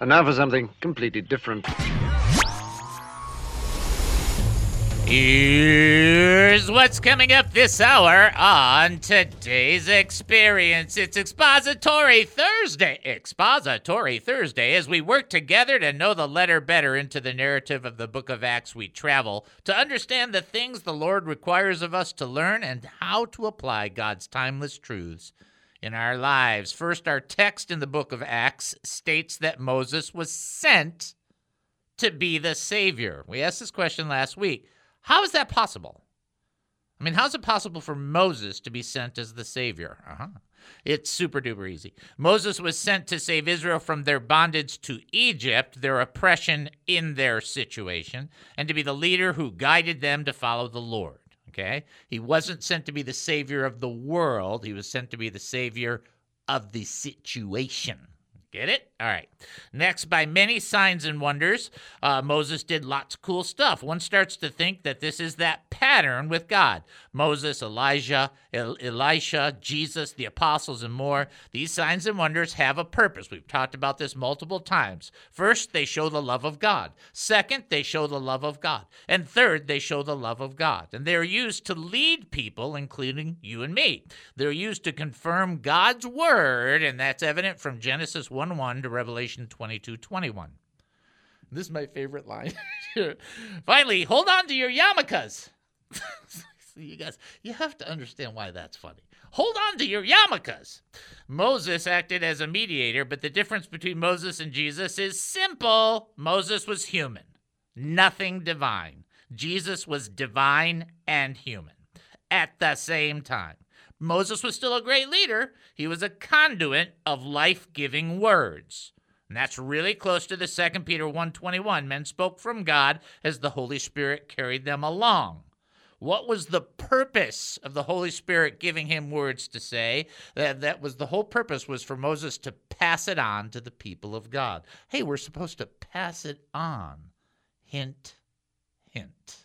And now for something completely different. Here's what's coming up this hour on today's experience. It's Expository Thursday. Expository Thursday as we work together to know the letter better into the narrative of the book of Acts we travel to understand the things the Lord requires of us to learn and how to apply God's timeless truths in our lives. First, our text in the book of Acts states that Moses was sent to be the Savior. We asked this question last week. How is that possible? I mean, how's it possible for Moses to be sent as the Savior? Uh-huh. It's super duper easy. Moses was sent to save Israel from their bondage to Egypt, their oppression in their situation, and to be the leader who guided them to follow the Lord. Okay? He wasn't sent to be the Savior of the world, he was sent to be the Savior of the situation. Get it? All right. Next, by many signs and wonders, uh, Moses did lots of cool stuff. One starts to think that this is that pattern with God. Moses, Elijah, El- Elisha, Jesus, the apostles, and more. These signs and wonders have a purpose. We've talked about this multiple times. First, they show the love of God. Second, they show the love of God. And third, they show the love of God. And they're used to lead people, including you and me. They're used to confirm God's word, and that's evident from Genesis 1 1 to Revelation 22 21. This is my favorite line. Finally, hold on to your yarmulkes. you guys, you have to understand why that's funny. Hold on to your yarmulkes. Moses acted as a mediator, but the difference between Moses and Jesus is simple. Moses was human, nothing divine. Jesus was divine and human at the same time. Moses was still a great leader. He was a conduit of life-giving words. And that's really close to the 2 Peter 1:21. Men spoke from God as the Holy Spirit carried them along. What was the purpose of the Holy Spirit giving him words to say? That that was the whole purpose was for Moses to pass it on to the people of God. Hey, we're supposed to pass it on. Hint, hint.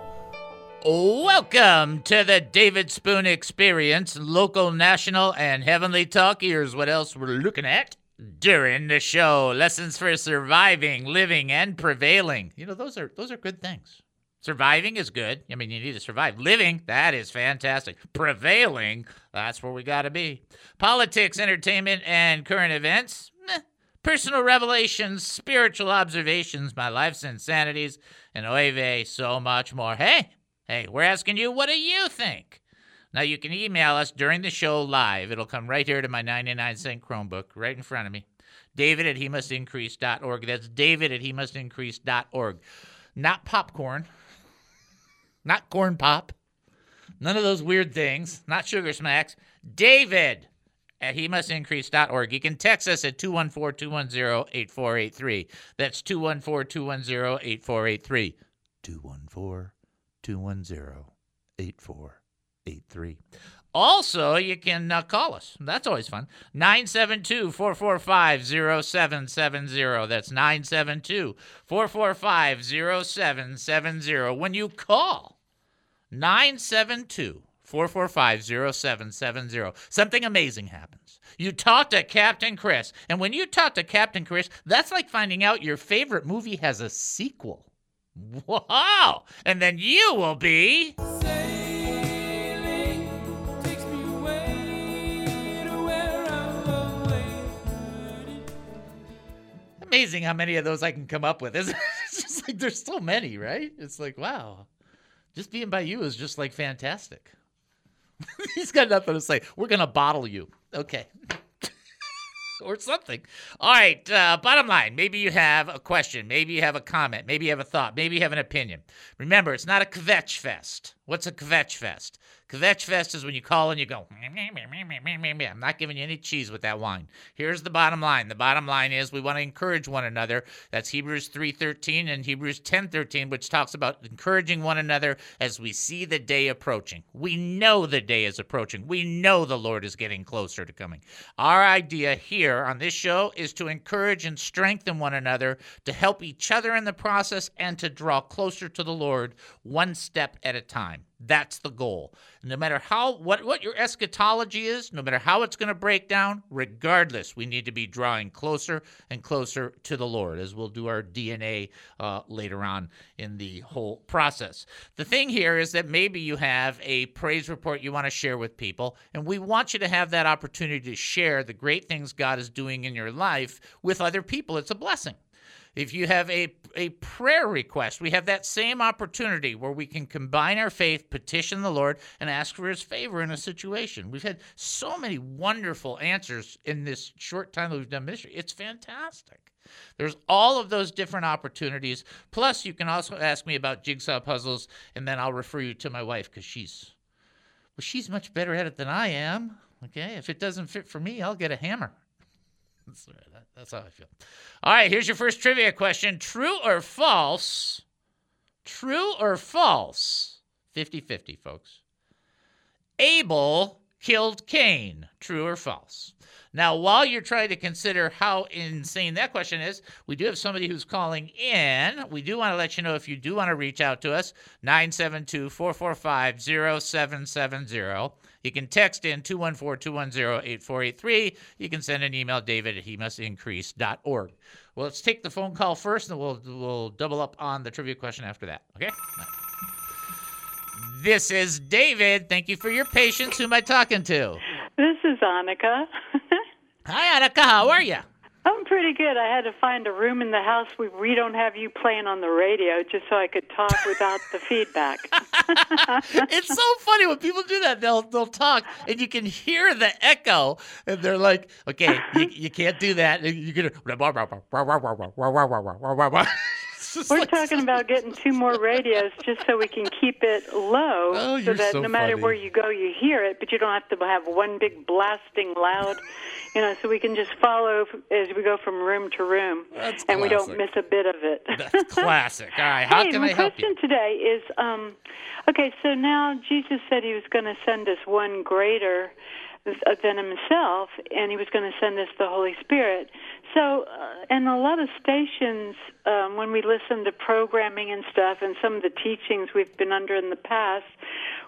Welcome to the David Spoon Experience, local, national, and heavenly talk. Here's what else we're looking at during the show: lessons for surviving, living, and prevailing. You know, those are those are good things. Surviving is good. I mean, you need to survive. Living, that is fantastic. Prevailing, that's where we got to be. Politics, entertainment, and current events. Meh. Personal revelations, spiritual observations, my life's insanities, and oive, so much more. Hey, Hey, we're asking you, what do you think? Now, you can email us during the show live. It'll come right here to my 99 cent Chromebook right in front of me. David at he must increase.org. That's David at he must increase.org. Not popcorn, not corn pop, none of those weird things, not sugar smacks. David at he must increase.org. You can text us at 214 210 8483. That's 214 210 8483. 214 210 8483. Also, you can uh, call us. That's always fun. 972 445 0770. That's 972 445 0770. When you call, 972 445 0770, something amazing happens. You talk to Captain Chris. And when you talk to Captain Chris, that's like finding out your favorite movie has a sequel. Wow! And then you will be. Amazing how many of those I can come up with. It's just like there's so many, right? It's like, wow. Just being by you is just like fantastic. He's got nothing to say. We're going to bottle you. Okay or something. All right. Uh, bottom line maybe you have a question. Maybe you have a comment. Maybe you have a thought. Maybe you have an opinion. Remember, it's not a kvetch fest. What's a kvetch fest? Kvetch Fest is when you call and you go, I'm not giving you any cheese with that wine. Here's the bottom line. The bottom line is we want to encourage one another. That's Hebrews 3.13 and Hebrews 10.13, which talks about encouraging one another as we see the day approaching. We know the day is approaching. We know the Lord is getting closer to coming. Our idea here on this show is to encourage and strengthen one another, to help each other in the process, and to draw closer to the Lord one step at a time. That's the goal. No matter how what what your eschatology is, no matter how it's going to break down, regardless, we need to be drawing closer and closer to the Lord, as we'll do our DNA uh, later on in the whole process. The thing here is that maybe you have a praise report you want to share with people, and we want you to have that opportunity to share the great things God is doing in your life with other people. It's a blessing. If you have a, a prayer request, we have that same opportunity where we can combine our faith, petition the Lord, and ask for his favor in a situation. We've had so many wonderful answers in this short time that we've done ministry. It's fantastic. There's all of those different opportunities. Plus, you can also ask me about jigsaw puzzles, and then I'll refer you to my wife because she's well, she's much better at it than I am. Okay, if it doesn't fit for me, I'll get a hammer. That's, that's how I feel. All right, here's your first trivia question True or false? True or false? 50 50, folks. Abel killed Cain. True or false? Now, while you're trying to consider how insane that question is, we do have somebody who's calling in. We do want to let you know if you do want to reach out to us, 972 445 0770. You can text in 214 210 8483. You can send an email, david at he must increase.org. Well, let's take the phone call first, and we'll, we'll double up on the trivia question after that. Okay? This is David. Thank you for your patience. Who am I talking to? This is Anneka. Hi, Anneka. How are you? I'm pretty good. I had to find a room in the house where we don't have you playing on the radio just so I could talk without the feedback. it's so funny when people do that. They'll they'll talk and you can hear the echo and they're like, "Okay, you, you can't do that." You can We're like, talking about getting two more radios just so we can keep it low oh, so that so no matter funny. where you go, you hear it, but you don't have to have one big blasting loud, you know, so we can just follow as we go from room to room That's and we don't miss a bit of it. That's classic. All right, how hey, can my I help question you? today is um, okay, so now Jesus said he was going to send us one greater than himself, and he was going to send us the Holy Spirit. So, uh, and a lot of stations, um, when we listen to programming and stuff, and some of the teachings we've been under in the past,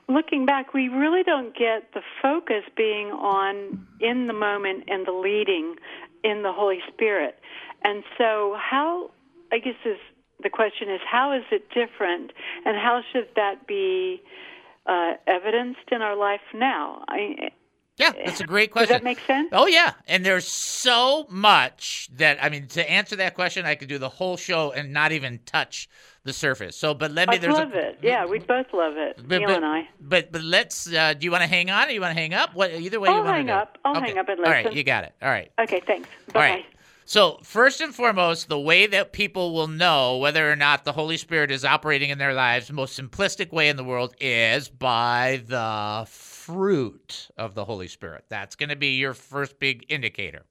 looking back, we really don't get the focus being on in the moment and the leading in the Holy Spirit. And so, how, I guess, is the question is, how is it different, and how should that be uh, evidenced in our life now? I, Yeah, that's a great question. does that make sense? Oh yeah, and there's so much that I mean to answer that question, I could do the whole show and not even touch the surface. So, but let me. There's love a, it. Yeah, we'd both love it. But, Neil but, and I. but but let's. Uh, do you want to hang on or you want to hang up? What either way I'll you want hang to do. up. I'll okay. hang up and listen. All right, you got it. All right. Okay, thanks. Bye right. So, first and foremost, the way that people will know whether or not the Holy Spirit is operating in their lives, the most simplistic way in the world, is by the fruit of the Holy Spirit. That's going to be your first big indicator.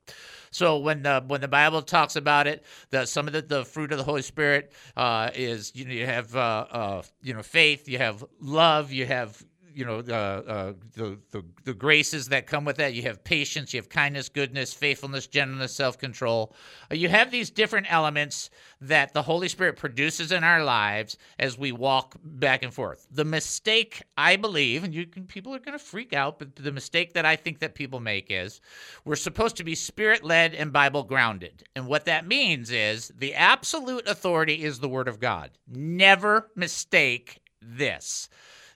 So when the when the Bible talks about it, the some of the, the fruit of the Holy Spirit uh, is you know you have uh, uh, you know faith, you have love, you have you know uh, uh, the, the the graces that come with that. You have patience, you have kindness, goodness, faithfulness, gentleness, self control. You have these different elements that the Holy Spirit produces in our lives as we walk back and forth. The mistake I believe, and you can people are going to freak out, but the mistake that I think that people make is we're supposed to be spirit led and Bible grounded, and what that means is the absolute authority is the Word of God. Never mistake this.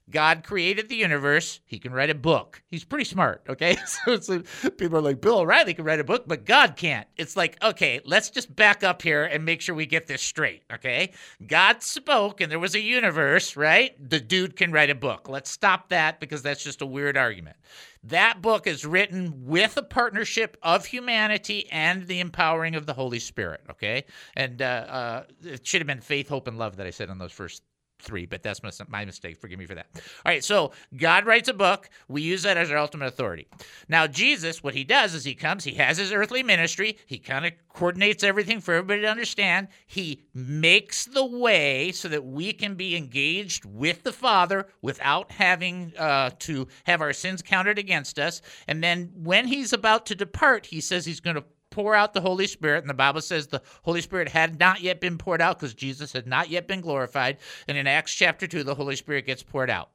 God created the universe. He can write a book. He's pretty smart, okay? So, so people are like, Bill O'Reilly can write a book, but God can't. It's like, okay, let's just back up here and make sure we get this straight, okay? God spoke and there was a universe, right? The dude can write a book. Let's stop that because that's just a weird argument. That book is written with a partnership of humanity and the empowering of the Holy Spirit, okay? And uh, uh, it should have been faith, hope, and love that I said on those first three, but that's my, mistake. Forgive me for that. All right, so God writes a book. We use that as our ultimate authority. Now, Jesus, what he does is he comes, he has his earthly ministry, he kind of coordinates everything for everybody to understand. He makes the way so that we can be engaged with the Father without having uh, to have our sins counted against us. And then when he's about to depart, he says he's going to pour out the Holy Spirit. And the Bible says the Holy Spirit had not yet been poured out because Jesus had not yet been glorified. And in Acts chapter 2, the Holy Spirit gets poured out.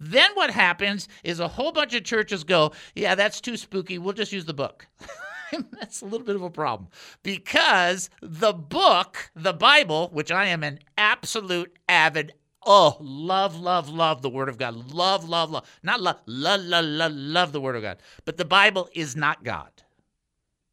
Then what happens is a whole bunch of churches go, Yeah, that's too spooky. We'll just use the book. that's a little bit of a problem because the book, the Bible, which I am an absolute avid Oh, love, love, love the Word of God. Love, love, love. Not love, love, love, love, love the Word of God. But the Bible is not God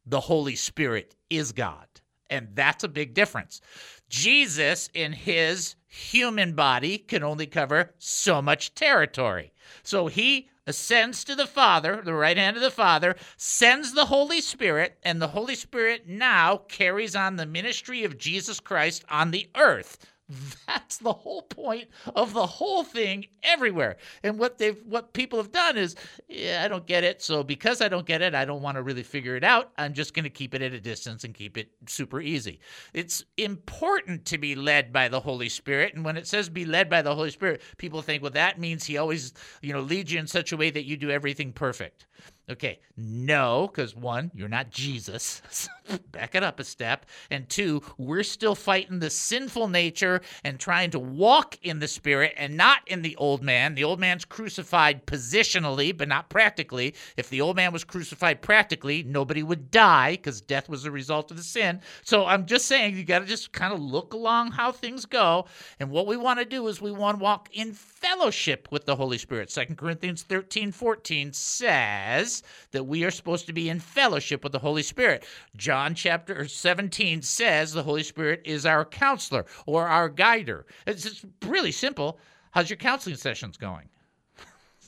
the Holy Spirit is God. And that's a big difference. Jesus, in his human body, can only cover so much territory. So he ascends to the Father, the right hand of the Father, sends the Holy Spirit, and the Holy Spirit now carries on the ministry of Jesus Christ on the earth. That's the whole point of the whole thing everywhere. And what they've what people have done is, yeah, I don't get it. So because I don't get it, I don't want to really figure it out. I'm just going to keep it at a distance and keep it super easy. It's important to be led by the Holy Spirit. And when it says be led by the Holy Spirit, people think, well, that means he always, you know, leads you in such a way that you do everything perfect. Okay, no, because one, you're not Jesus. Back it up a step. And two, we're still fighting the sinful nature and trying to walk in the spirit and not in the old man. The old man's crucified positionally, but not practically. If the old man was crucified practically, nobody would die because death was a result of the sin. So I'm just saying, you got to just kind of look along how things go. And what we want to do is we want to walk in fellowship with the Holy Spirit. 2 Corinthians 13 14 says, that we are supposed to be in fellowship with the Holy Spirit. John chapter 17 says the Holy Spirit is our counselor or our guider. It's, it's really simple. How's your counseling sessions going?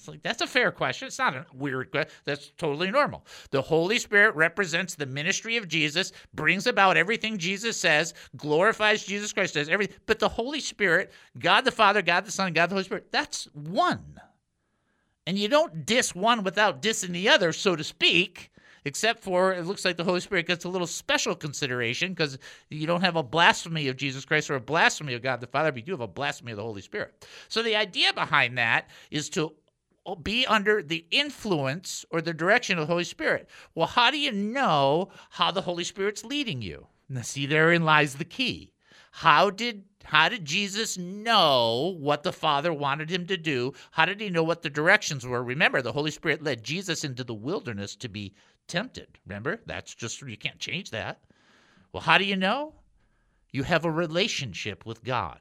It's like that's a fair question. It's not a weird question. That's totally normal. The Holy Spirit represents the ministry of Jesus, brings about everything Jesus says, glorifies Jesus Christ, does everything. But the Holy Spirit, God the Father, God the Son, God the Holy Spirit, that's one. And you don't diss one without dissing the other, so to speak, except for it looks like the Holy Spirit gets a little special consideration because you don't have a blasphemy of Jesus Christ or a blasphemy of God the Father, but you do have a blasphemy of the Holy Spirit. So the idea behind that is to be under the influence or the direction of the Holy Spirit. Well, how do you know how the Holy Spirit's leading you? Now, see, therein lies the key. How did how did Jesus know what the Father wanted him to do? How did he know what the directions were? Remember, the Holy Spirit led Jesus into the wilderness to be tempted. Remember? That's just, you can't change that. Well, how do you know? You have a relationship with God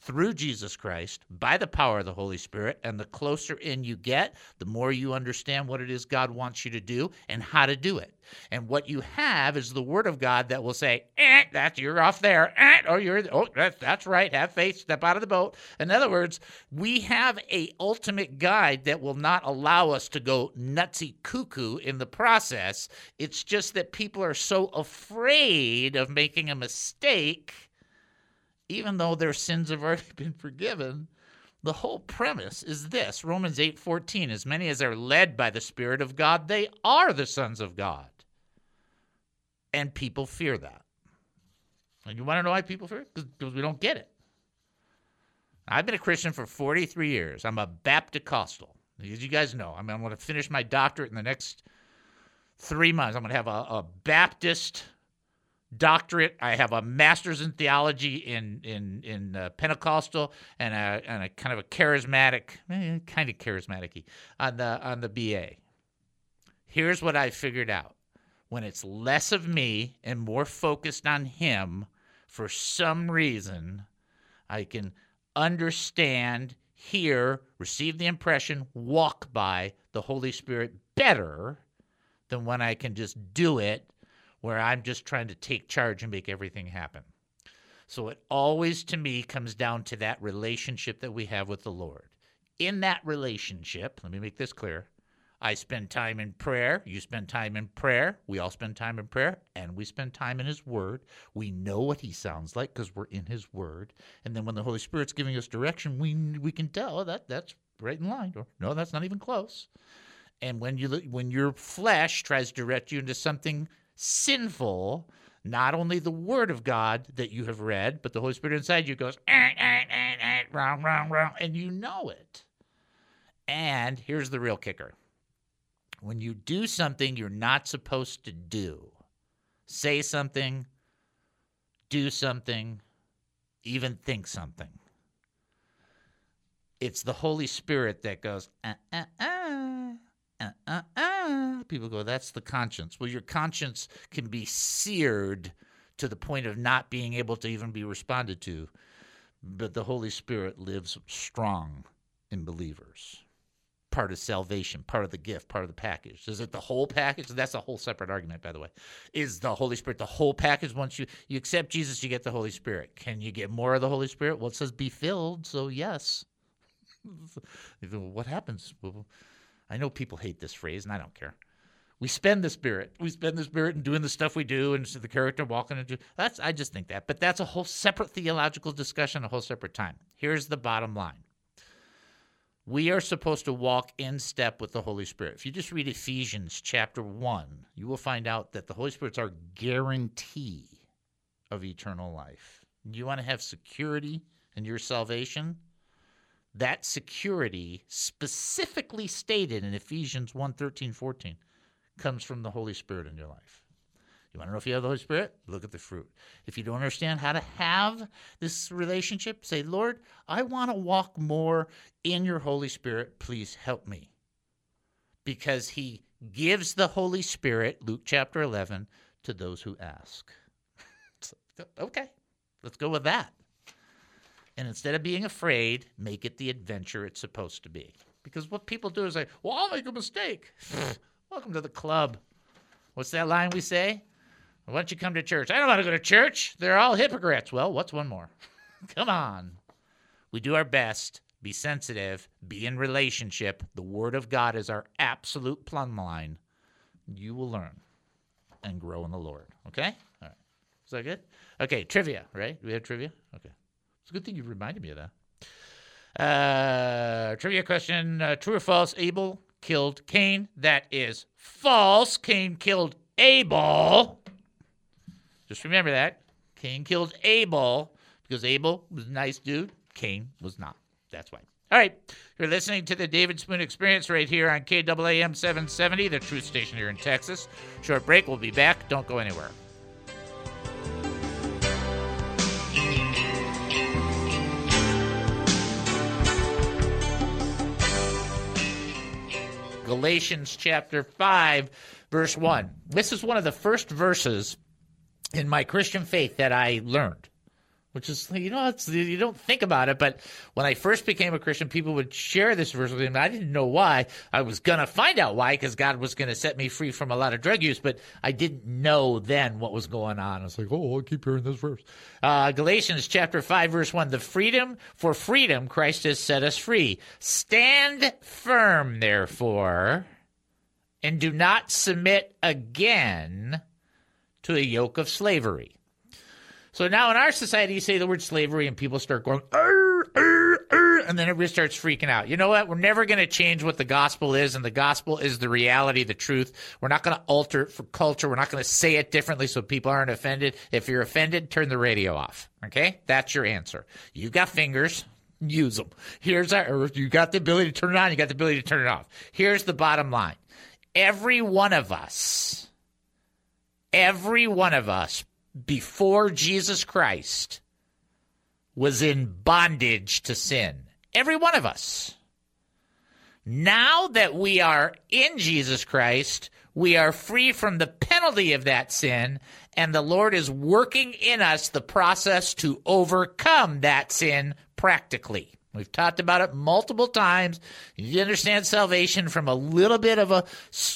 through Jesus Christ by the power of the Holy Spirit. And the closer in you get, the more you understand what it is God wants you to do and how to do it. And what you have is the Word of God that will say, eh, that's you're off there. Eh, oh, you're oh, that's that's right. Have faith. Step out of the boat. In other words, we have a ultimate guide that will not allow us to go nutsy cuckoo in the process. It's just that people are so afraid of making a mistake even though their sins have already been forgiven, the whole premise is this Romans 8:14 as many as are led by the spirit of God they are the sons of God. And people fear that. And you want to know why people fear it? Because we don't get it. I've been a Christian for 43 years. I'm a Baptist-costal. As you guys know, I mean, I'm going to finish my doctorate in the next three months. I'm going to have a, a Baptist doctorate. I have a master's in theology in in in uh, Pentecostal and a and a kind of a charismatic, eh, kind of charismatic on the on the BA. Here's what I figured out: when it's less of me and more focused on Him, for some reason, I can understand, hear, receive the impression, walk by the Holy Spirit better than when I can just do it where I'm just trying to take charge and make everything happen. So it always, to me, comes down to that relationship that we have with the Lord. In that relationship, let me make this clear I spend time in prayer. You spend time in prayer. We all spend time in prayer, and we spend time in His Word. We know what He sounds like because we're in His Word. And then when the Holy Spirit's giving us direction, we we can tell oh, that that's right in line, or no, that's not even close. And when you when your flesh tries to direct you into something sinful, not only the Word of God that you have read, but the Holy Spirit inside you goes eh, eh, eh, wrong, wrong, wrong, and you know it. And here's the real kicker when you do something you're not supposed to do, say something, do something, even think something. It's the Holy Spirit that goes, uh, uh, uh, uh, uh, uh. People go, that's the conscience. Well, your conscience can be seared to the point of not being able to even be responded to. But the Holy Spirit lives strong in believers part of salvation, part of the gift, part of the package. Is it the whole package? That's a whole separate argument, by the way. Is the Holy Spirit the whole package? Once you, you accept Jesus, you get the Holy Spirit. Can you get more of the Holy Spirit? Well, it says be filled, so yes. what happens? Well, I know people hate this phrase, and I don't care. We spend the Spirit. We spend the Spirit in doing the stuff we do, and the character walking into. That's. I just think that, but that's a whole separate theological discussion, a whole separate time. Here's the bottom line we are supposed to walk in step with the Holy Spirit. If you just read Ephesians chapter 1, you will find out that the Holy Spirit's our guarantee of eternal life. You want to have security in your salvation? That security, specifically stated in Ephesians 1 13, 14, comes from the Holy Spirit in your life. You want to know if you have the Holy Spirit? Look at the fruit. If you don't understand how to have this relationship, say, Lord, I want to walk more in your Holy Spirit. Please help me. Because he gives the Holy Spirit, Luke chapter 11, to those who ask. okay, let's go with that. And instead of being afraid, make it the adventure it's supposed to be. Because what people do is say, well, I'll make a mistake. Welcome to the club. What's that line we say? Why don't you come to church? I don't want to go to church. They're all hypocrites. Well, what's one more? come on. We do our best. Be sensitive. Be in relationship. The Word of God is our absolute plumb line. You will learn and grow in the Lord. Okay? All right. Is that good? Okay, trivia, right? Do we have trivia? Okay. It's a good thing you reminded me of that. Uh, trivia question uh, True or false? Abel killed Cain. That is false. Cain killed Abel. Just remember that. Cain killed Abel because Abel was a nice dude. Cain was not. That's why. All right. You're listening to the David Spoon Experience right here on KAAM 770, the truth station here in Texas. Short break. We'll be back. Don't go anywhere. Galatians chapter 5, verse 1. This is one of the first verses in my Christian faith that I learned, which is you know you don't think about it, but when I first became a Christian, people would share this verse with me. I didn't know why. I was gonna find out why because God was gonna set me free from a lot of drug use, but I didn't know then what was going on. I was like, oh, I keep hearing this verse. Uh, Galatians chapter five, verse one: the freedom for freedom Christ has set us free. Stand firm, therefore, and do not submit again to a yoke of slavery. So now in our society, you say the word slavery and people start going, arr, arr, arr, and then everybody starts freaking out. You know what? We're never going to change what the gospel is, and the gospel is the reality, the truth. We're not going to alter it for culture. We're not going to say it differently so people aren't offended. If you're offended, turn the radio off. Okay? That's your answer. You got fingers. Use them. Here's our, you got the ability to turn it on. You got the ability to turn it off. Here's the bottom line. Every one of us every one of us before Jesus Christ was in bondage to sin. Every one of us. Now that we are in Jesus Christ, we are free from the penalty of that sin, and the Lord is working in us the process to overcome that sin practically. We've talked about it multiple times. You understand salvation from a little bit of a,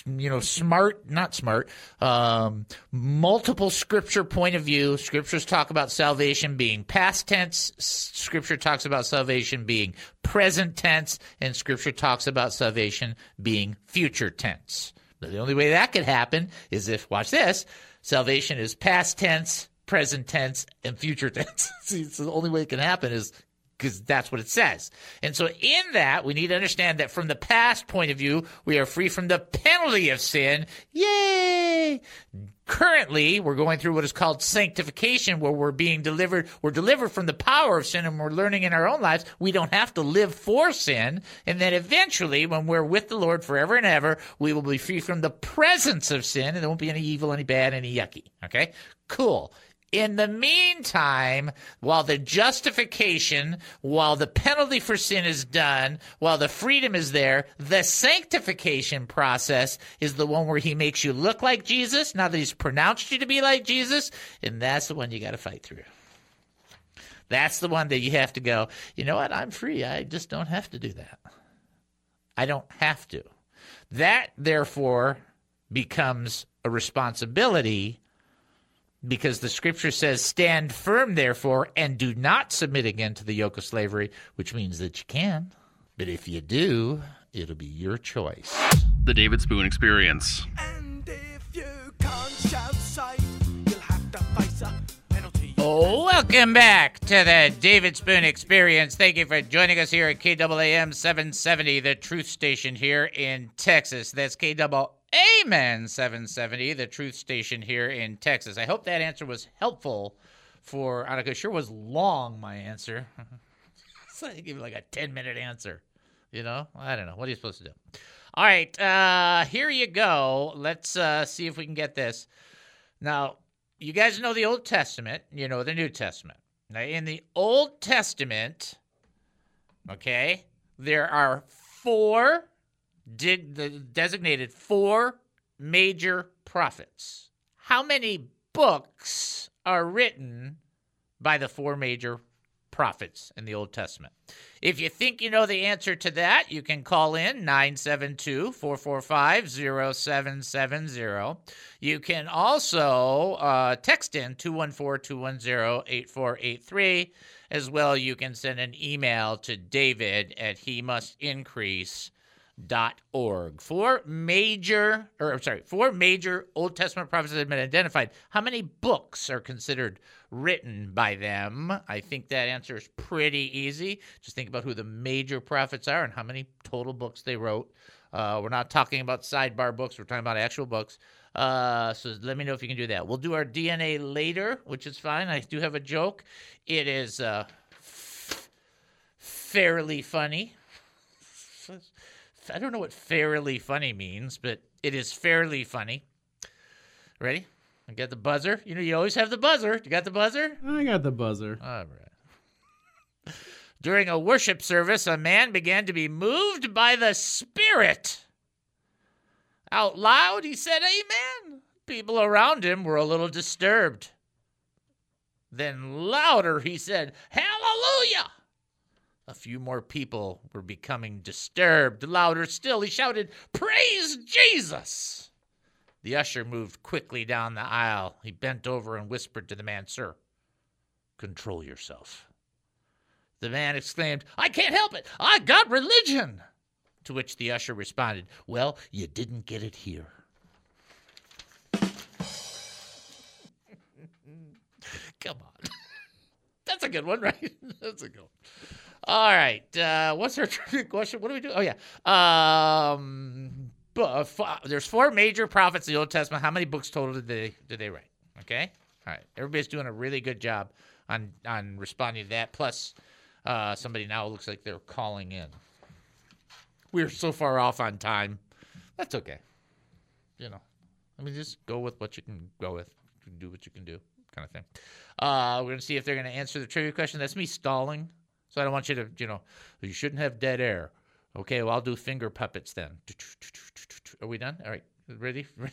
you know, smart, not smart, um, multiple scripture point of view. Scriptures talk about salvation being past tense. Scripture talks about salvation being present tense. And scripture talks about salvation being future tense. But the only way that could happen is if, watch this, salvation is past tense, present tense, and future tense. So the only way it can happen is because that's what it says. And so, in that, we need to understand that from the past point of view, we are free from the penalty of sin. Yay! Currently, we're going through what is called sanctification, where we're being delivered. We're delivered from the power of sin, and we're learning in our own lives we don't have to live for sin. And then eventually, when we're with the Lord forever and ever, we will be free from the presence of sin, and there won't be any evil, any bad, any yucky. Okay? Cool. In the meantime, while the justification, while the penalty for sin is done, while the freedom is there, the sanctification process is the one where he makes you look like Jesus, now that he's pronounced you to be like Jesus, and that's the one you got to fight through. That's the one that you have to go, you know what, I'm free. I just don't have to do that. I don't have to. That, therefore, becomes a responsibility because the scripture says, Stand firm, therefore, and do not submit again to the yoke of slavery, which means that you can. But if you do, it'll be your choice. The David Spoon Experience. And if you can't shout sight, you'll have to face a penalty. Welcome back to the David Spoon Experience. Thank you for joining us here at KAAM 770, the truth station here in Texas. That's KAAM Amen 770, the truth station here in Texas. I hope that answer was helpful for Anneka. Sure was long, my answer. so I give like a 10 minute answer. You know, I don't know. What are you supposed to do? All right, uh, here you go. Let's uh, see if we can get this. Now, you guys know the Old Testament, you know the New Testament. Now, in the Old Testament, okay, there are four did the designated four major prophets. How many books are written by the four major prophets in the Old Testament? If you think you know the answer to that, you can call in 972 445 0770. You can also uh, text in 214 210 8483. As well, you can send an email to david at he must increase org. Four major, or sorry, four major Old Testament prophets have been identified. How many books are considered written by them? I think that answer is pretty easy. Just think about who the major prophets are and how many total books they wrote. Uh, we're not talking about sidebar books. We're talking about actual books. Uh, so let me know if you can do that. We'll do our DNA later, which is fine. I do have a joke. It is uh, f- fairly funny. I don't know what fairly funny means, but it is fairly funny. Ready? I got the buzzer. You know, you always have the buzzer. You got the buzzer? I got the buzzer. All right. During a worship service, a man began to be moved by the Spirit. Out loud, he said, Amen. People around him were a little disturbed. Then louder, he said, Hallelujah. A few more people were becoming disturbed. Louder still, he shouted, Praise Jesus! The usher moved quickly down the aisle. He bent over and whispered to the man, Sir, control yourself. The man exclaimed, I can't help it. I got religion. To which the usher responded, Well, you didn't get it here. Come on. That's a good one, right? That's a good one. All right. Uh, what's our trivia question? What do we do? Oh yeah. Um, uh, there's four major prophets in the Old Testament. How many books total did they did they write? Okay. All right. Everybody's doing a really good job on on responding to that. Plus, uh, somebody now looks like they're calling in. We're so far off on time. That's okay. You know, I mean, just go with what you can go with. Do what you can do, kind of thing. Uh, we're gonna see if they're gonna answer the trivia question. That's me stalling. So I don't want you to, you know, you shouldn't have dead air. Okay, well, I'll do finger puppets then. Are we done? All right, ready? ready?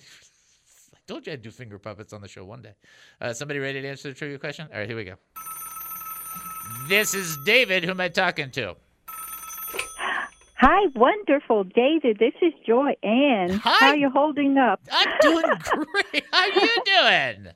I told you I'd do finger puppets on the show one day. Uh, somebody ready to answer the trivia question? All right, here we go. This is David. Who am I talking to? Hi, wonderful David. This is Joy Ann. Hi. How are you holding up? I'm doing great. How are you doing?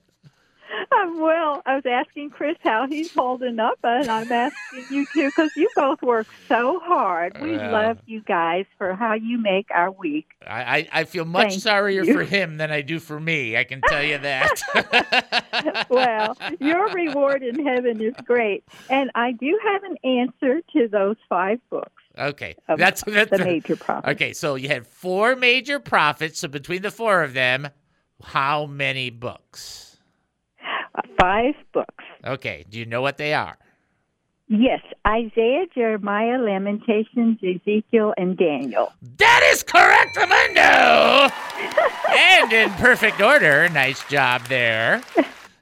I'm um, well. I was asking Chris how he's holding up, and I'm asking you too because you both work so hard. We Well. love you guys for how you make our week. I, I, I feel much Thank sorrier you. for him than I do for me. I can tell you that. well, your reward in heaven is great, and I do have an answer to those five books okay, that's that's the major prophets. okay. So you had four major prophets. So between the four of them, how many books? Five books. Okay, do you know what they are? Yes, Isaiah, Jeremiah, Lamentations, Ezekiel, and Daniel. That is correct, Amundo! and in perfect order. Nice job there.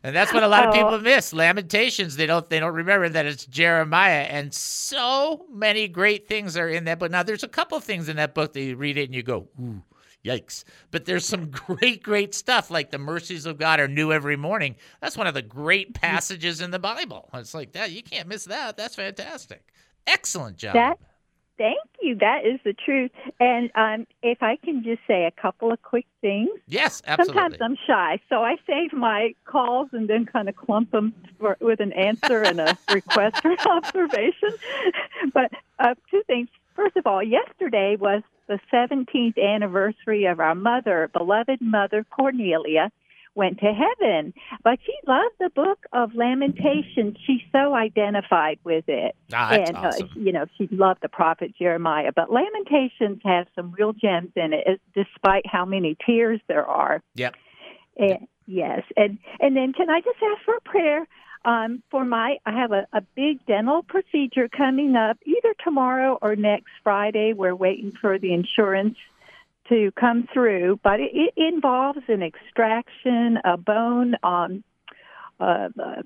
And that's what a lot of Oh. people miss. Lamentations, they don't they don't remember that it's Jeremiah. And so many great things are in that book. Now there's a couple things in that book that you read it and you go, ooh, yikes. But there's some great, great stuff like the mercies of God are new every morning. That's one of the great passages in the Bible. It's like that. You can't miss that. That's fantastic. Excellent job. That thank you. That is the truth. And um, if I can just say a couple of quick things. yes, absolutely. Sometimes I'm shy, so I save my calls and then kind of clump them for, with an answer and a request for observation. But uh, two things. First of all, yesterday was the 17th anniversary of our mother, beloved mother Cornelia, went to heaven. But she loved the book of Lamentations. She so identified with it. Ah, that's and, awesome. uh, you know, she loved the prophet Jeremiah. But Lamentations has some real gems in it, despite how many tears there are. Yep. And, yes, and and then can I just ask for a prayer um, for my? I have a, a big dental procedure coming up either tomorrow or next Friday. We're waiting for the insurance to come through, but it, it involves an extraction, a bone. Um, uh, uh,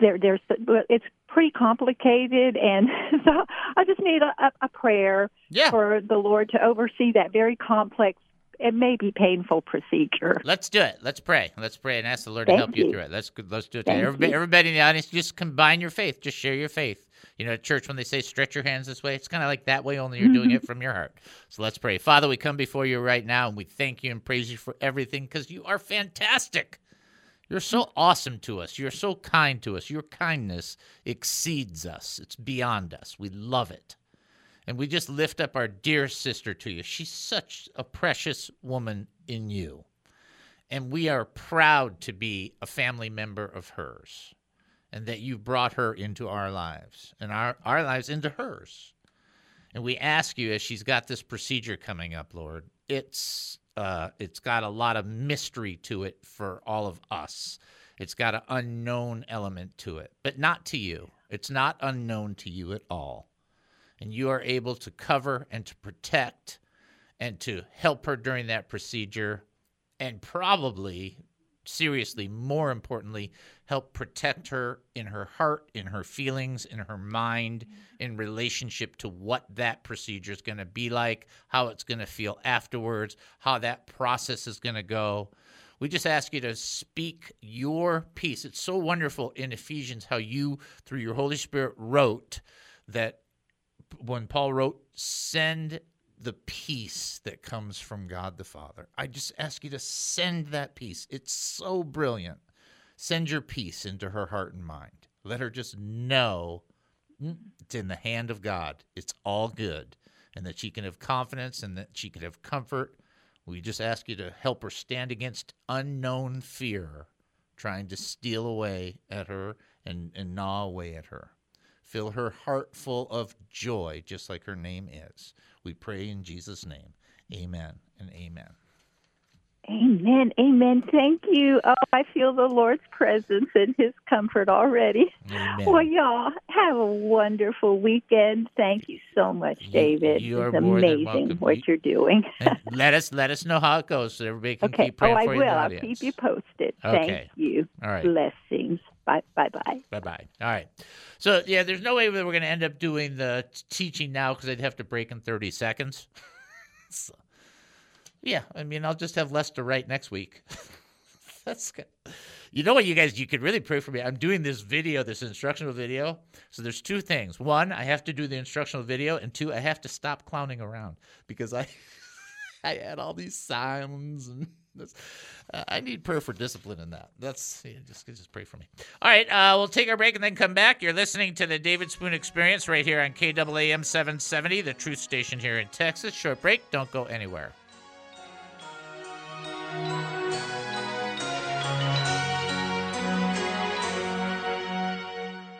there, there's it's pretty complicated, and so I just need a, a, prayer Yeah. for the Lord to oversee that very complex and maybe painful procedure. Let's do it. Let's pray. Let's pray and ask the Lord to help you you. through it. Let's let's do it. Thank. Everybody, everybody in the audience, just combine your faith. Just share your faith. You know, at church when they say stretch your hands this way, it's kind of like that way. Only you're doing Mm-hmm. it from your heart. So let's pray. Father, we come before you right now and we thank you and praise you for everything because you are fantastic. You're so awesome to us. You're so kind to us. Your kindness exceeds us. It's beyond us. We love it. And we just lift up our dear sister to you. She's such a precious woman in you. And we are proud to be a family member of hers and that you brought her into our lives and our, our lives into hers. And we ask you as she's got this procedure coming up, Lord, it's uh, it's got a lot of mystery to it for all of us. It's got an unknown element to it, but not to you. It's not unknown to you at all. And you are able to cover and to protect and to help her during that procedure and probably seriously more importantly help protect her in her heart in her feelings in her mind in relationship to what that procedure is going to be like how it's going to feel afterwards how that process is going to go. We just ask you to speak your peace it's so wonderful in ephesians how you through your holy spirit wrote that when Paul wrote, send the peace that comes from God the Father. I just ask you to send that peace. It's so brilliant. Send your peace into her heart and mind. Let her just know it's in the hand of God. It's all good. And that she can have confidence and that she can have comfort. We just ask you to help her stand against unknown fear trying to steal away at her and, and gnaw away at her. Fill her heart full of joy, just like her name is. We pray in Jesus' name. Amen and amen. Amen. Amen. Thank you. Oh, I feel the Lord's presence and His comfort already. Amen. Well, y'all have a wonderful weekend. Thank you so much, You- David. you are it's amazing what You- you're doing. let us let us know how it goes so everybody can okay. keep Oh, praying I for you will. I'll keep you posted. Okay. Thank you. All right. Blessings. Bye. Bye. Bye. Bye bye. All right. So yeah, there's no way that we're going to end up doing the teaching now because I'd have to break in 30 seconds. So, yeah, I mean, I'll just have less to write next week. That's good. You know what, you guys, you could really pray for me. I'm doing this video, this instructional video. So there's two things. One, I have to do the instructional video, and two, I have to stop clowning around because I I had all these sounds and this. Uh, I need prayer for discipline in that. That's yeah, just just pray for me. All right, uh, we'll take our break and then come back. You're listening to the David Spoon Experience right here on KAAM 770, the truth station here in Texas. Short break. Don't go anywhere.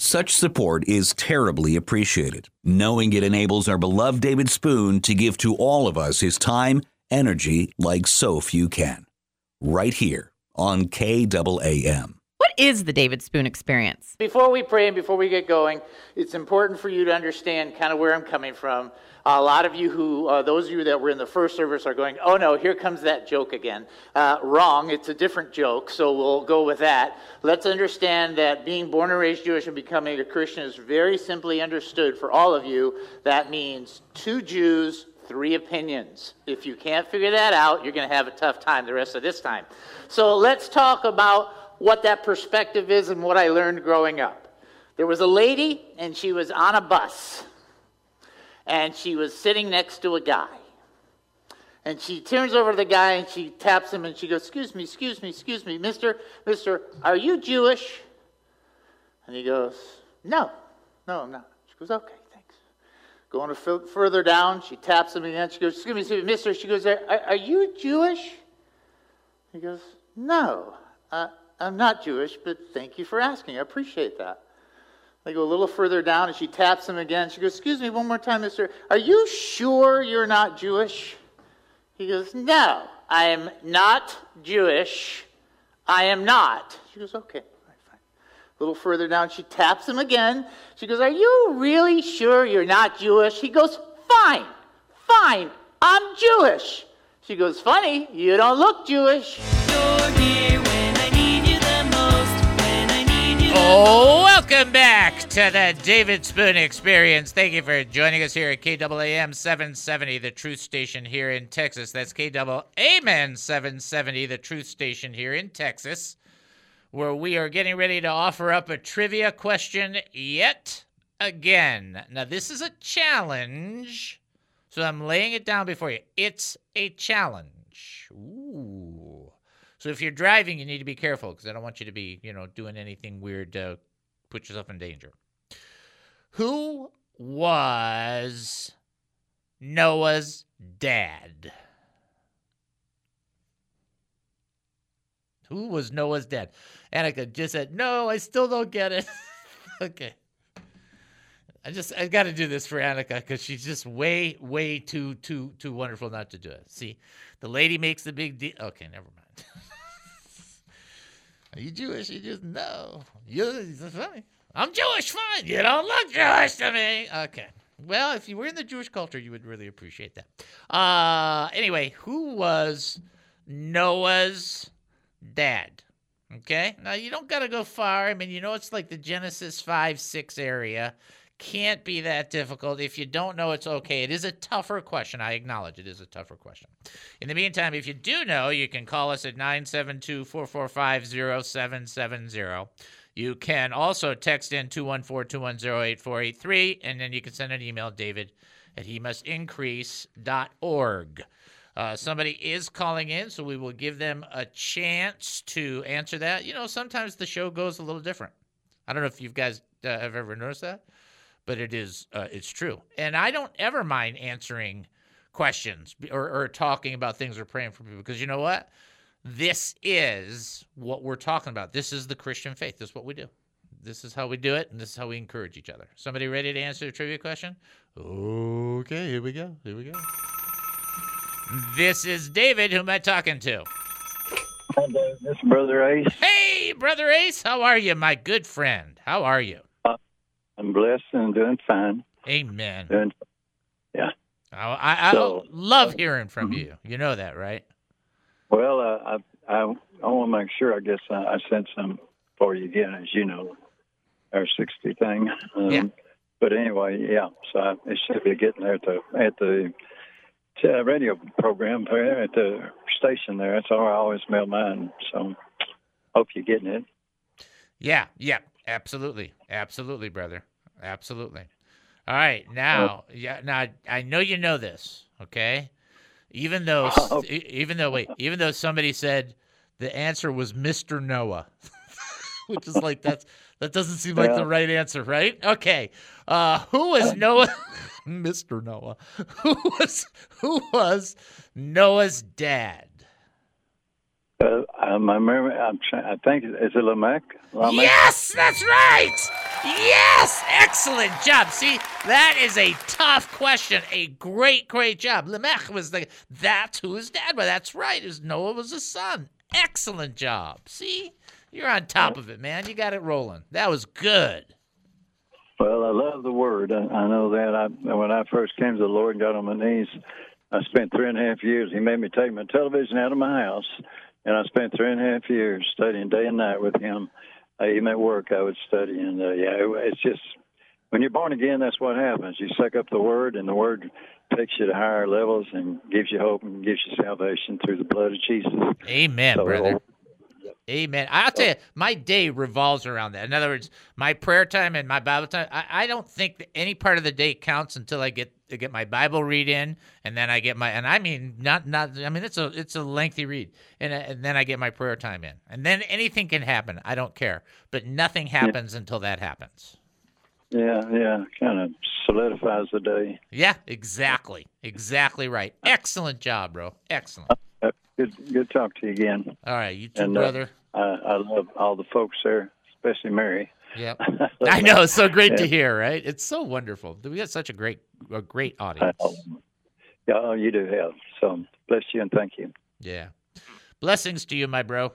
Such support is terribly appreciated, knowing it enables our beloved David Spoon to give to all of us his time, energy like so few can. Right here on KAAM. What is the David Spoon experience? Before we pray and before we get going, it's important for you to understand kind of where I'm coming from. A lot of you who, uh, those of you that were in the first service are going, oh no, here comes that joke again. Uh, wrong, it's a different joke, so we'll go with that. Let's understand that being born and raised Jewish and becoming a Christian is very simply understood for all of you. That means two Jews, three opinions. If you can't figure that out, you're going to have a tough time the rest of this time. So let's talk about what that perspective is and what I learned growing up. There was a lady, and she was on a bus and she was sitting next to a guy. And she turns over to the guy and she taps him and she goes, Excuse me, excuse me, excuse me, mister, mister, are you Jewish? And he goes, No, no, I'm not. She goes, Okay, thanks. Going f- further down, she taps him again. She goes, Excuse me, excuse me mister. She goes, Are, are you Jewish? He goes, No, uh, I'm not Jewish, but thank you for asking. I appreciate that. They go a little further down and she taps him again. She goes, Excuse me, one more time, mister. Are you sure you're not Jewish? He goes, No, I am not Jewish. I am not. She goes, Okay. A little further down, she taps him again. She goes, Are you really sure you're not Jewish? He goes, Fine, fine, I'm Jewish. She goes, Funny, you don't look Jewish. Welcome back to the David Spoon Experience. Thank you for joining us here at KAAM 770, the truth station here in Texas. That's KAAM 770, the truth station here in Texas, where we are getting ready to offer up a trivia question yet again. Now, this is a challenge, so I'm laying it down before you. It's a challenge. Ooh. So if you're driving, you need to be careful because I don't want you to be, you know, doing anything weird to put yourself in danger. Who was Noah's dad? Who was Noah's dad? Anneka just said, "No, I still don't get it." okay. I just I got to do this for Anneka because she's just way, way too, too, too wonderful not to do it. See, the lady makes the big deal. Okay, never mind. Are you Jewish? You just no. You're funny. I'm Jewish. Fine. You don't look Jewish to me. Okay. Well, if you were in the Jewish culture, you would really appreciate that. Uh, anyway, who was Noah's dad? Okay. Now you don't got to go far. I mean, you know, it's like the Genesis five six area. Can't be that difficult. If you don't know, it's okay. It is a tougher question. I acknowledge it is a tougher question. In the meantime, if you do know, you can call us at 972 445 0770. You can also text in 214 210 8483, and then you can send an email, David at he must increase.org. Uh, somebody is calling in, so we will give them a chance to answer that. You know, sometimes the show goes a little different. I don't know if you guys uh, have ever noticed that, but it is uh, it's true. And I don't ever mind answering questions or, or talking about things or praying for people because you know what? This is what we're talking about. This is the Christian faith. This is what we do. This is how we do it, and this is how we encourage each other. Somebody ready to answer the trivia question? Okay, here we go. Here we go. This is David. Who am I talking to? Hi. This is Brother Ace. Hey, Brother Ace. How are you, my good friend? How are you? I'm blessed and doing fine. Amen. Doing, yeah. I, I, I So- love hearing from you. You know that, right? Well, uh, I I I want to make sure. I guess I, I sent some for you again, as you know, our sixty thing. Um, Yeah. But anyway, yeah. So I, it should be getting there at the at the uh, radio program there at the station there. That's how I always mail mine. So hope you're getting it. Yeah, yeah, absolutely, absolutely, brother, absolutely. All right, now, yeah, now I know you know this, okay? Even though, Oh. even though, wait, even though somebody said the answer was Mr. Noah, which is like that's that doesn't seem like Yeah. the right answer, right? Okay, uh, who was Noah? Mr. Noah, who was who was Noah's dad? Uh, um, I remember. I'm trying, I think is it Lamech? Lamech? Yes, that's right. Yes, excellent job. See, that is a tough question. A great, great job. Lamech was the that's who his dad was. That's right. His Noah was his son. Excellent job. See, you're on top of it, man. You got it rolling. That was good. Well, I love the word. I, I know that. I when I first came to the Lord and got on my knees, I spent three and a half years. He made me take my television out of my house, and I spent three and a half years studying day and night with him. Even at work, I would study, and uh, yeah, it, it's just when you're born again, that's what happens. You suck up the word, and the word takes you to higher levels and gives you hope and gives you salvation through the blood of Jesus. Amen, So, brother. Amen. I'll tell you, my day revolves around that. In other words, my prayer time and my Bible time, I, I don't think that any part of the day counts until I get to get my Bible read in, and then I get my and I mean not not I mean it's a it's a lengthy read, and, uh, and then I get my prayer time in, and then anything can happen. I don't care, but nothing happens until that happens. Yeah, yeah, kind of solidifies the day. Yeah, exactly, exactly right. Excellent job, bro. Excellent. Uh, good, good talk to you again. All right, you too, And, uh, brother. I, I love all the folks there, especially Mary. Yep. I know it's so great to hear, right? It's so wonderful. We got such a great, a great audience. Yeah, oh, you do have. So bless you and thank you. Yeah. Blessings to you, my bro.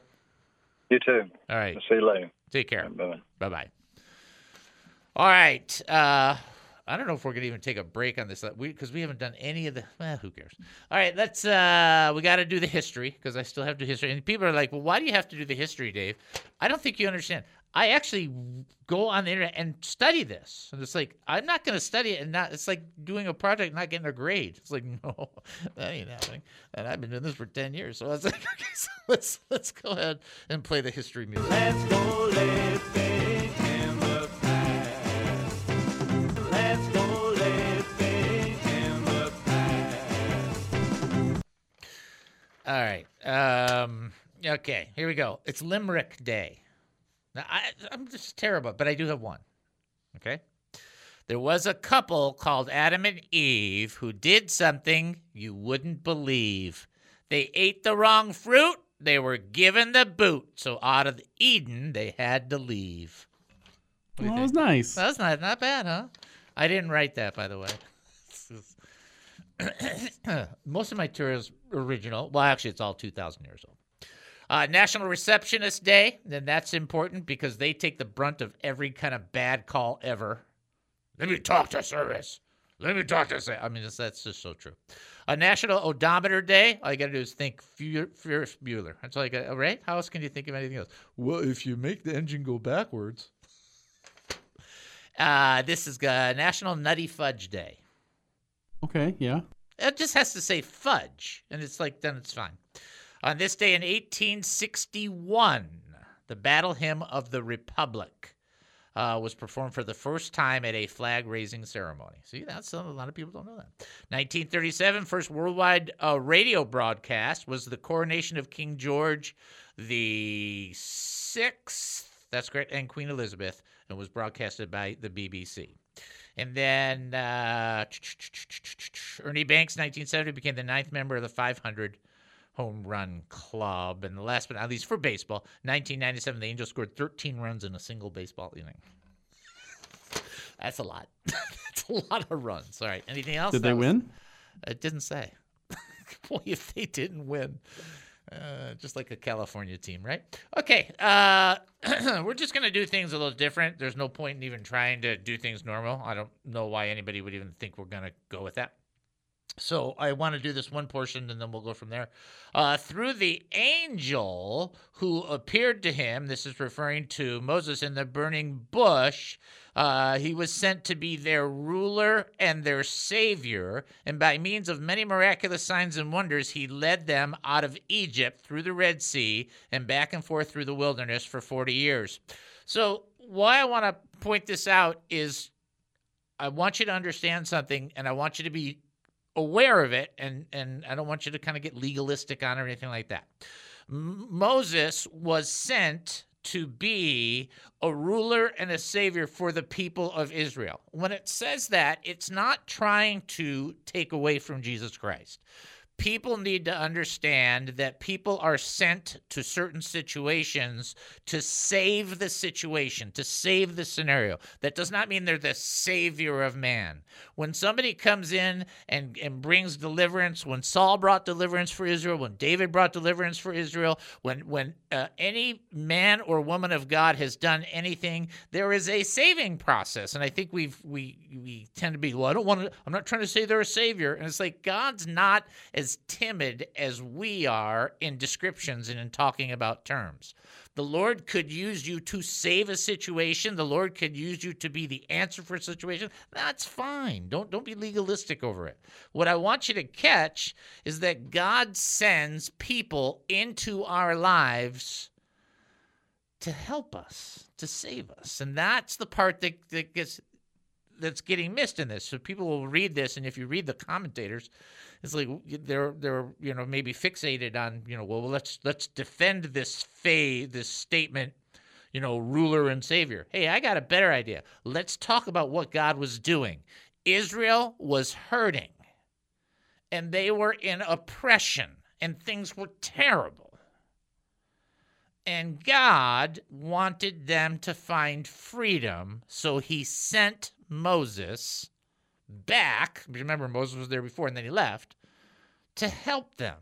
You too. All right. I'll see you later. Take care. Bye. Bye bye. All right. Uh, I don't know if we're gonna even take a break on this we because we haven't done any of the. Well, who cares? All right, let's. uh We got to do the history because I still have to do history. And people are like, "Well, why do you have to do the history, Dave?" I don't think you understand. I actually go on the internet and study this, and it's like I'm not to study it and not. It's like doing a project, and not getting a grade. It's like no, that ain't happening. And I've been doing this for ten years, so I was like, okay, so let's let's go ahead and play the history music. Let's go All right. Um, okay, here we go. It's Limerick Day. Now, I, I'm just terrible, but I do have one. Okay. There was a couple called Adam and Eve who did something you wouldn't believe. They ate the wrong fruit. They were given the boot. So out of Eden, they had to leave. What do you Well, that was nice. That's not not bad, huh? I didn't write that, by the way. Most of my tour is original. Well, actually, it's all 2,000 years old. Uh, National Receptionist Day, then that's important because they take the brunt of every kind of bad call ever. Let me talk to service. Let me talk to say. I mean, that's, just so true. A National Odometer Day. All you got to do is think Ferris Bueller. That's all you got. Right? How else can you think of anything else? Well, if you make the engine go backwards. Uh, this is uh, National Nutty Fudge Day. Okay, yeah. It just has to say fudge, and it's like, then it's fine. On this day in 1861, the Battle Hymn of the Republic uh, was performed for the first time at a flag raising ceremony. See, that's a lot of people don't know that. 1937, first worldwide uh, radio broadcast was the coronation of King George the Sixth. That's great, and Queen Elizabeth, and was broadcasted by the BBC. And then uh, Ernie Banks, 1970, became the ninth member of the 500 home run club. And the last but not least for baseball, 1997, the Angels scored 13 runs in a single baseball inning. That's a lot. That's a lot of runs. All right. Anything else? Did they was- win? It didn't say. Boy, if they didn't win. Uh, just like a California team, right? Okay, uh, we're just to do things a little different. There's no point in even trying to do things normal. I don't know why anybody would even think we're to go with that. So I want to do this one portion and then we'll go from there. Uh, through the angel who appeared to him, this is referring to Moses in the burning bush, uh, he was sent to be their ruler and their savior. And by means of many miraculous signs and wonders, he led them out of Egypt through the Red Sea and back and forth through the wilderness for 40 years. So, why I want to point this out is I want you to understand something and I want you to be aware of it and and I don't want you to kind of get legalistic on or anything like that. M- Moses was sent to be a ruler and a savior for the people of Israel. When it says that, it's not trying to take away from Jesus Christ. People need to understand that people are sent to certain situations to save the situation, to save the scenario. That does not mean they're the savior of man. When somebody comes in and, and brings deliverance, when Saul brought deliverance for Israel, when David brought deliverance for Israel, when when uh, any man or woman of God has done anything, there is a saving process. And I think we've we we tend to be, well, I don't want to. I'm not trying to say they're a savior. And it's like God's not as timid as we are in descriptions and in talking about terms. The Lord could use you to save a situation. The Lord could use you to be the answer for a situation. That's fine. Don't don't be legalistic over it. What I want you to catch is that God sends people into our lives to help us, to save us. And that's the part that, that gets that's getting missed in this. So people will read this, and if you read the commentators, it's like they're they're you know maybe fixated on you know well let's let's defend this fa this statement, you know ruler and savior. Hey, I got a better idea. Let's talk about what God was doing. Israel was hurting, and they were in oppression, and things were terrible. And God wanted them to find freedom, so he sent Moses back. Remember, Moses was there before and then he left to help them.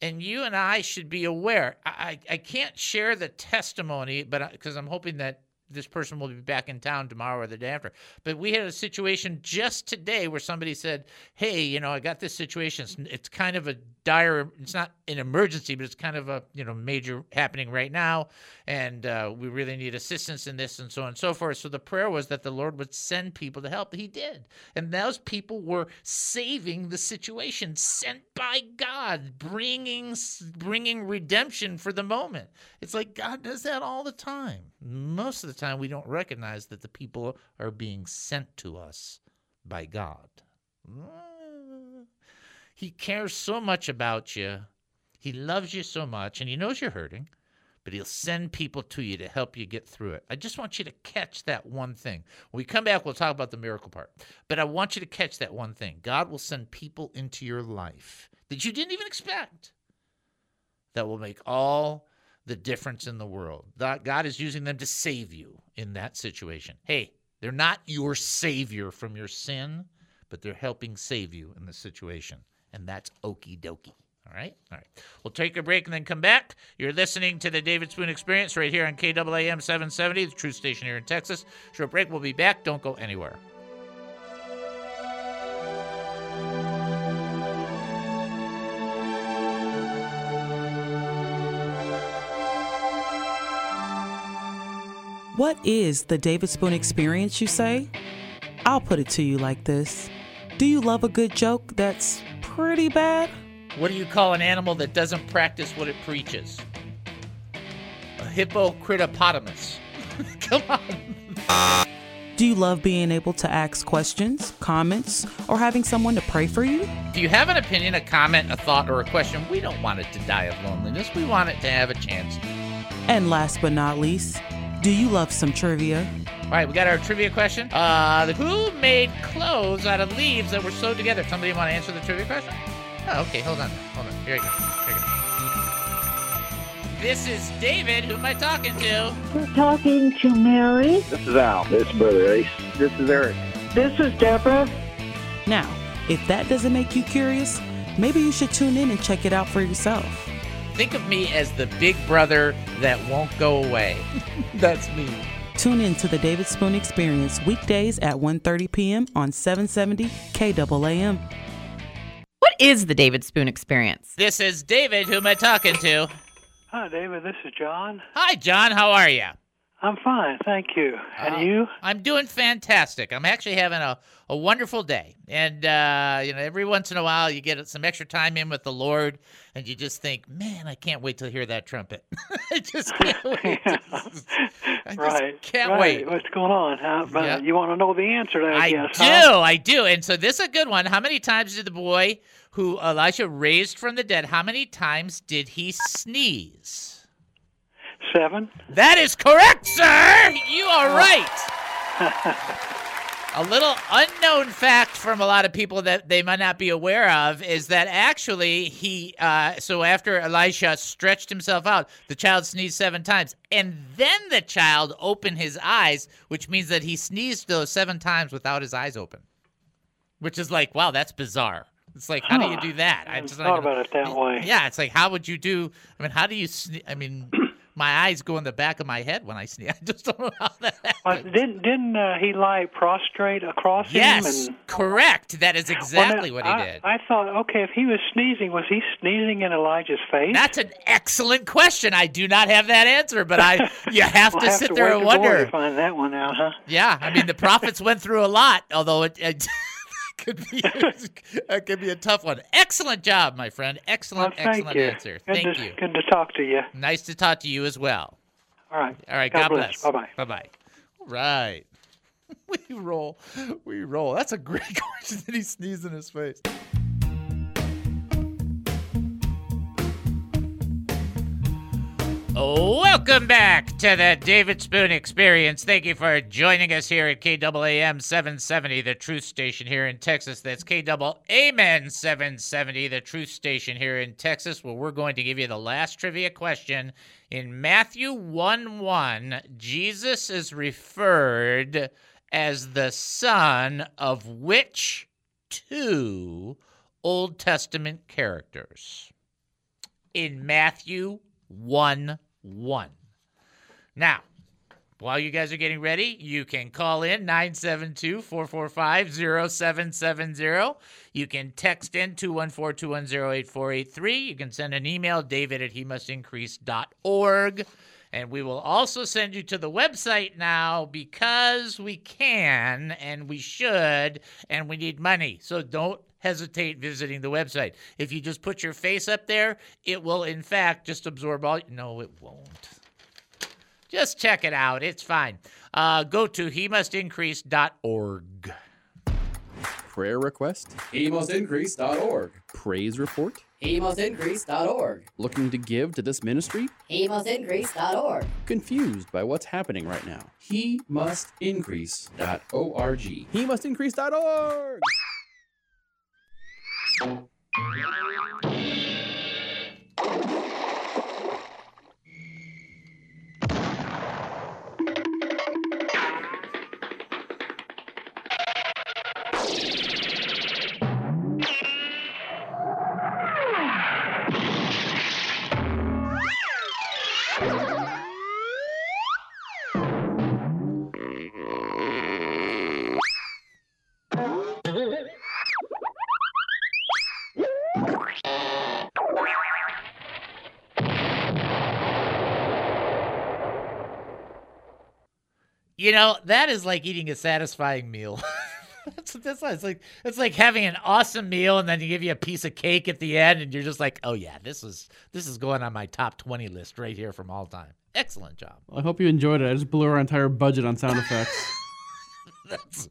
And you and I should be aware. I, I can't share the testimony, but because I'm hoping that this person will be back in town tomorrow or the day after. But we had a situation just today where somebody said, "Hey, you know, I got this situation. It's, it's kind of a dire. It's not an emergency, but it's kind of a you know major happening right now, and uh, we really need assistance in this, and so on and so forth." So the prayer was that the Lord would send people to help. He did, and those people were saving the situation, sent by God, bringing bringing redemption for the moment. It's like God does that all the time. Most of the time we don't recognize that the people are being sent to us by God. He cares so much about you. He loves you so much, and he knows you're hurting, but he'll send people to you to help you get through it. I just want you to catch that one thing. When we come back, we'll talk about the miracle part, but I want you to catch that one thing. God will send people into your life that you didn't even expect that will make all the difference in the world. God is using them to save you in that situation. Hey, they're not your savior from your sin, but they're helping save you in the situation. And that's okie dokie. All right? All right. We'll take a break and then come back. You're listening to the David Spoon Experience right here on KAAM 770, the true station here in Texas. Short break. We'll be back. Don't go anywhere. What is the David Spoon experience, you say? I'll put it to you like this Do you love a good joke that's pretty bad? What do you call an animal that doesn't practice what it preaches? A hippocritopotamus. Come on. Do you love being able to ask questions, comments, or having someone to pray for you? If you have an opinion, a comment, a thought, or a question, we don't want it to die of loneliness. We want it to have a chance. And last but not least, do you love some trivia? All right, we got our trivia question. Uh, who made clothes out of leaves that were sewed together? Somebody want to answer the trivia question? Oh, okay. Hold on. Hold on. Here you go. Here you go. This is David. Who am I talking to? We're talking to Mary. This is Al. This is Brother Ace. This is Eric. This is Deborah. Now, if that doesn't make you curious, maybe you should tune in and check it out for yourself. Think of me as the big brother that won't go away. That's me. Tune in to the David Spoon Experience weekdays at 1:30 p.m. on 770 KAAM. What is the David Spoon Experience? This is David. Who am I talking to? Hi, David. This is John. Hi, John. How are you? I'm fine, thank you. And Uh, you? I'm doing fantastic. I'm actually having a, a wonderful day. And, uh, you know, every once in a while you get some extra time in with the Lord and you just think, man, I can't wait to hear that trumpet. I just can't wait. I just right. can't right. wait. What's going on? Huh? But Yeah. You want to know the answer to that, I guess, do, huh? I do. And so this is a good one. How many times did the boy who Elisha raised from the dead, how many times did he sneeze? Seven. That is correct, sir. You are right. A little unknown fact from a lot of people that they might not be aware of is that actually he, uh, so after Elisha stretched himself out, the child sneezed seven times. And then the child opened his eyes, which means that he sneezed those seven times without his eyes open. Which is like, wow, that's bizarre. It's like, how do you do that? I just thought about it that way. Yeah, it's like, how would you do? I mean, how do you? Sne- I mean, my eyes go in the back of my head when I sneeze. I just don't know how that. Well, didn't didn't uh, he lie prostrate across him? Yes, correct. That is Well, exactly now, what he I, did. I thought, okay, if he was sneezing, was he sneezing in Elijah's face? That's an excellent question. I do not have that answer, but I you have We'll to have sit to there and wonder. to find that one out, huh? Yeah, I mean the prophets went through a lot, although it, it could be it could be a tough one. Excellent job, my friend. Excellent, Well, excellent you. answer. Good Thank to, you. Good to talk to you. Nice to talk to you as well. All right. All right. God God, bless. Bye-bye. Bye bye. All right. We roll. We roll. That's a great question. Did he sneezed in his face? Welcome back to the David Spoon Experience. Thank you for joining us here at KAAM 770, the truth station here in Texas. That's KAAM 770, the truth station here in Texas, where we're going to give you the last trivia question. In Matthew 1 1, Jesus is referred as the son of which two Old Testament characters? In Matthew 1 1. Now, while you guys are getting ready, you can call in 972 445 0770. You can text in 214 210 8483. You can send an email, david at he must increase.org. And we will also send you to the website now because we can and we should and we need money. So don't hesitate visiting the website. If you just put your face up there, it will in fact just absorb all. No, it won't. Just check it out. It's fine. Uh, go to he must increase.org. Prayer request? He must HeMustIncrease.org. Praise report? He must HeMustIncrease.org. Looking to give to this ministry? He must HeMustIncrease.org. Confused by what's happening right now? he HeMustIncrease.org. HeMustIncrease.org. Thank you. You know, that is like eating a satisfying meal. that's, that's it's like it's like having an awesome meal and then you give you a piece of cake at the end and you're just like, "Oh yeah, this is this is going on my top 20 list right here from all time." Excellent job. I hope you enjoyed it. I just blew our entire budget on sound effects. That's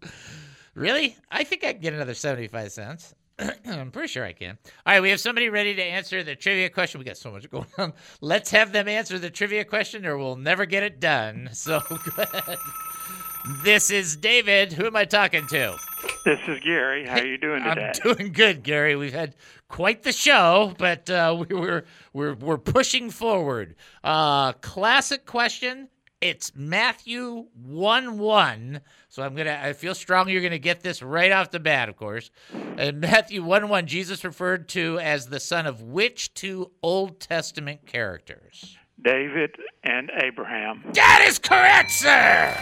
Really? I think I can get another 75 cents. I'm pretty sure I can. All right, we have somebody ready to answer the trivia question. We got so much going on. Let's have them answer the trivia question or we'll never get it done. So go ahead. This is David. Who am I talking to? This is Gary. How are you doing today? I'm doing good, Gary. We've had quite the show, but uh, we we're we're we're pushing forward. Uh, classic question. It's Matthew one one. So I'm gonna. I feel strong. You're gonna get this right off the bat, of course. And Matthew one one, Jesus referred to as the son of which two Old Testament characters? David and Abraham. That is correct, sir.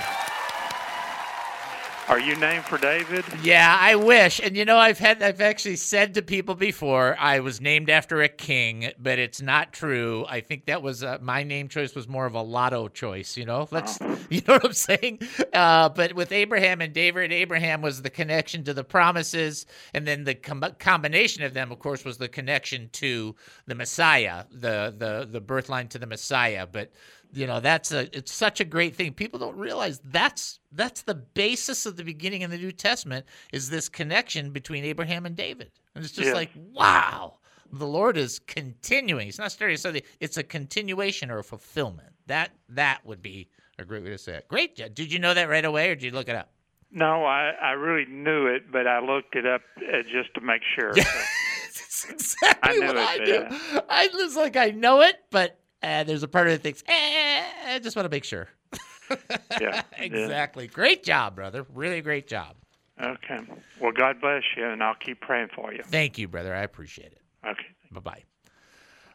Are you named for David? Yeah, I wish. And you know, I've had I've actually said to people before I was named after a king, but it's not true. I think that was uh, my name choice was more of a lotto choice. You know, let's you know what I'm saying. Uh, but with Abraham and David, Abraham was the connection to the promises, and then the com- combination of them, of course, was the connection to the Messiah, the the the birth line to the Messiah. But you know that's a it's such a great thing. People don't realize that's that's the basis of the beginning in the new testament is this connection between abraham and david. And it's just Yeah. like wow the lord is continuing. It's not starting something it's a continuation or a fulfillment. That that would be a great way to say it. Great. Did you know that right away or did you look it up? No, I, I really knew it, but I looked it up uh, just to make sure. That's exactly I what it, I do. uh, I just like I know it, but uh, there's a part of it that thinks, eh, I just want to make sure. Yeah, exactly. Great job, brother. Really great job. Okay. Well, God bless you, and I'll keep praying for you. Thank you, brother. I appreciate it. Okay. Bye bye.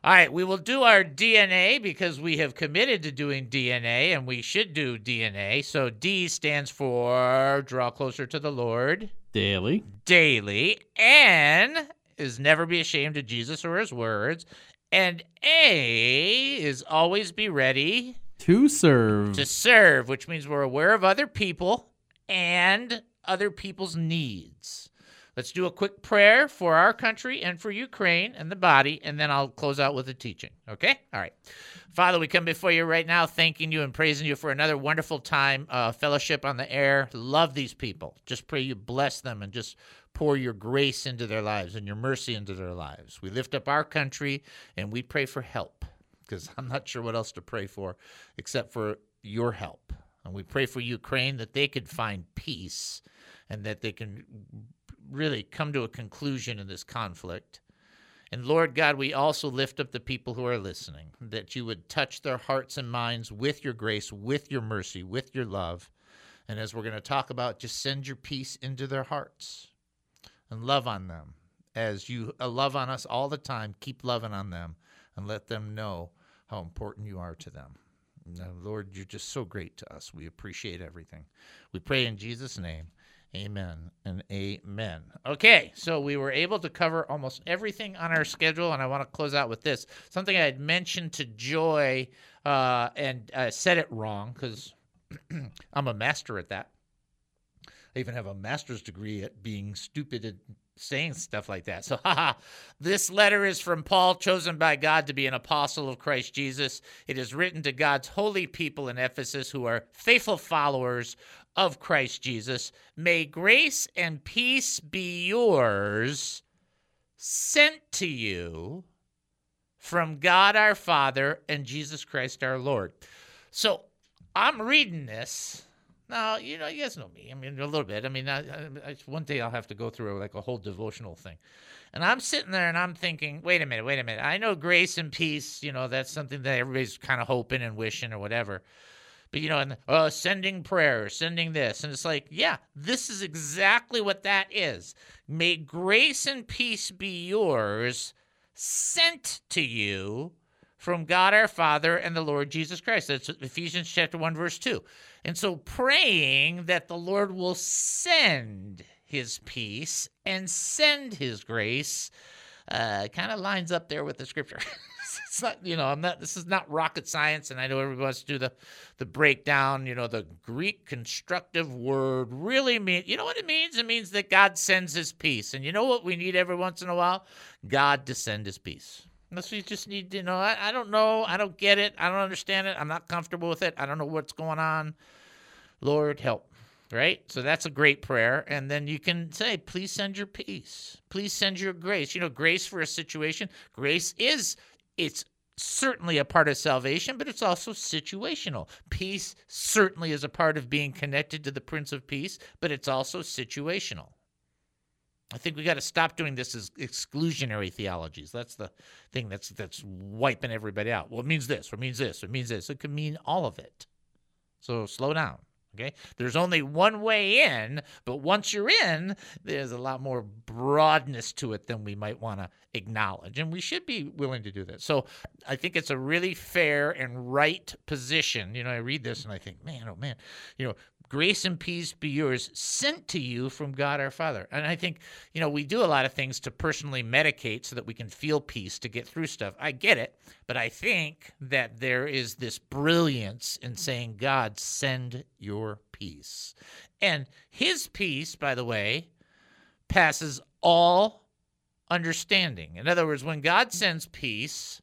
All right, we will do our DNA because we have committed to doing DNA and we should do DNA. So D stands for draw closer to the Lord Daily. daily. N is never be ashamed of Jesus or his words. And A is always be ready To serve. to serve, which means we're aware of other people and other people's needs. Let's do a quick prayer for our country and for Ukraine and the body, and then I'll close out with a teaching. Okay? All right. Father, we come before you right now, thanking you and praising you for another wonderful time, uh, fellowship on the air. Love these people. Just pray you bless them and just pour your grace into their lives and your mercy into their lives. We lift up our country and we pray for help because I'm not sure what else to pray for except for your help. And we pray for Ukraine that they could find peace and that they can really come to a conclusion in this conflict. And Lord God, we also lift up the people who are listening, that you would touch their hearts and minds with your grace, with your mercy, with your love. And as we're going to talk about, just send your peace into their hearts and love on them. As you uh, love on us all the time, keep loving on them and let them know how important you are to them. Now, Lord, you're just so great to us. We appreciate everything. We pray in Jesus' name. Amen and amen. Okay, so we were able to cover almost everything on our schedule, and I want to close out with this something I had mentioned to Joy uh, and uh, said it wrong because I'm a master at that. I even have a master's degree at being stupid at saying stuff like that. So, haha, this letter is from Paul, chosen by God to be an apostle of Christ Jesus. It is written to God's holy people in Ephesus who are faithful followers of Christ Jesus. May grace and peace be yours, sent to you from God our Father and Jesus Christ our Lord. So, I'm reading this. Now, you know, you guys know me. I mean, a little bit. I mean, I, I, one day I'll have to go through like a whole devotional thing. And I'm sitting there and I'm thinking, wait a minute, wait a minute. I know grace and peace, you know, that's something that everybody's kind of hoping and wishing or whatever. But, you know, and uh, sending prayers, sending this. And it's like, yeah, this is exactly what that is. May grace and peace be yours, sent to you from God our Father and the Lord Jesus Christ. That's Ephesians chapter 1 verse 2. And so praying that the Lord will send his peace and send his grace uh, kind of lines up there with the scripture. it's not, you know, I'm not. This is not rocket science, and I know everybody wants to do the the breakdown. You know, the Greek constructive word really means. You know what it means? It means that God sends His peace, and you know what we need every once in a while? God to send His peace. Unless we just need, you know, I, I don't know, I don't get it, I don't understand it, I'm not comfortable with it, I don't know what's going on. Lord, help right? So that's a great prayer. And then you can say, please send your peace. Please send your grace. You know, grace for a situation. Grace is, it's certainly a part of salvation, but it's also situational. Peace certainly is a part of being connected to the Prince of Peace, but it's also situational. I think we got to stop doing this as exclusionary theologies. That's the thing that's that's wiping everybody out. Well, it means this, it means this, it means this. It could mean all of it. So slow down. Okay. There's only one way in, but once you're in, there's a lot more broadness to it than we might want to acknowledge. And we should be willing to do that. So I think it's a really fair and right position. You know, I read this and I think, man, oh man, you know, grace and peace be yours sent to you from God our Father. And I think, you know, we do a lot of things to personally medicate so that we can feel peace to get through stuff. I get it, but I think that there is this brilliance in saying, God, send your peace. And his peace, by the way, passes all understanding. In other words, when God sends peace,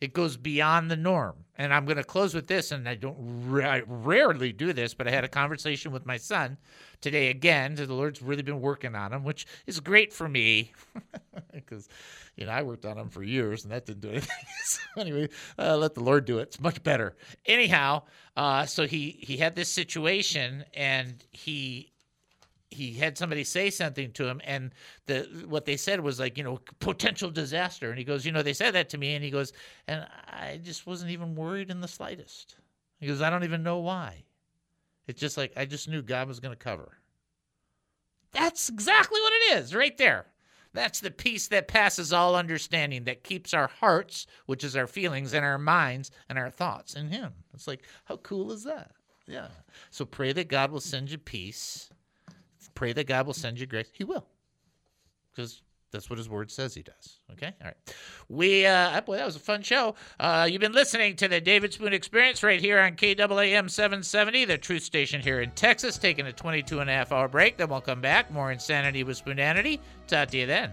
it goes beyond the norm. And I'm going to close with this, and I don't I rarely do this, but I had a conversation with my son today again. The Lord's really been working on him, which is great for me because you know I worked on him for years, and that didn't do anything. so anyway, uh, let the Lord do it. It's much better. Anyhow, uh, so he he had this situation, and he he had somebody say something to him and the what they said was like you know potential disaster. And he goes you know they said that to me. And he goes and i just wasn't even worried in the slightest. He goes i don't even know why. It's just like i just knew god was going to cover. That's exactly what it is right there. That's the peace that passes all understanding that keeps our hearts which is our feelings and our minds and our thoughts in him. It's like how cool is that? Yeah. So pray that god will send you peace pray that God will send you grace. He will, because that's what His Word says He does. Okay, all right. We, uh, boy, that was a fun show. Uh, you've been listening to the David Spoon Experience right here on KAAM 770, the Truth Station here in Texas. Taking a 22 and a half hour break, then we'll come back. More insanity with Spoonanity. Talk to you then.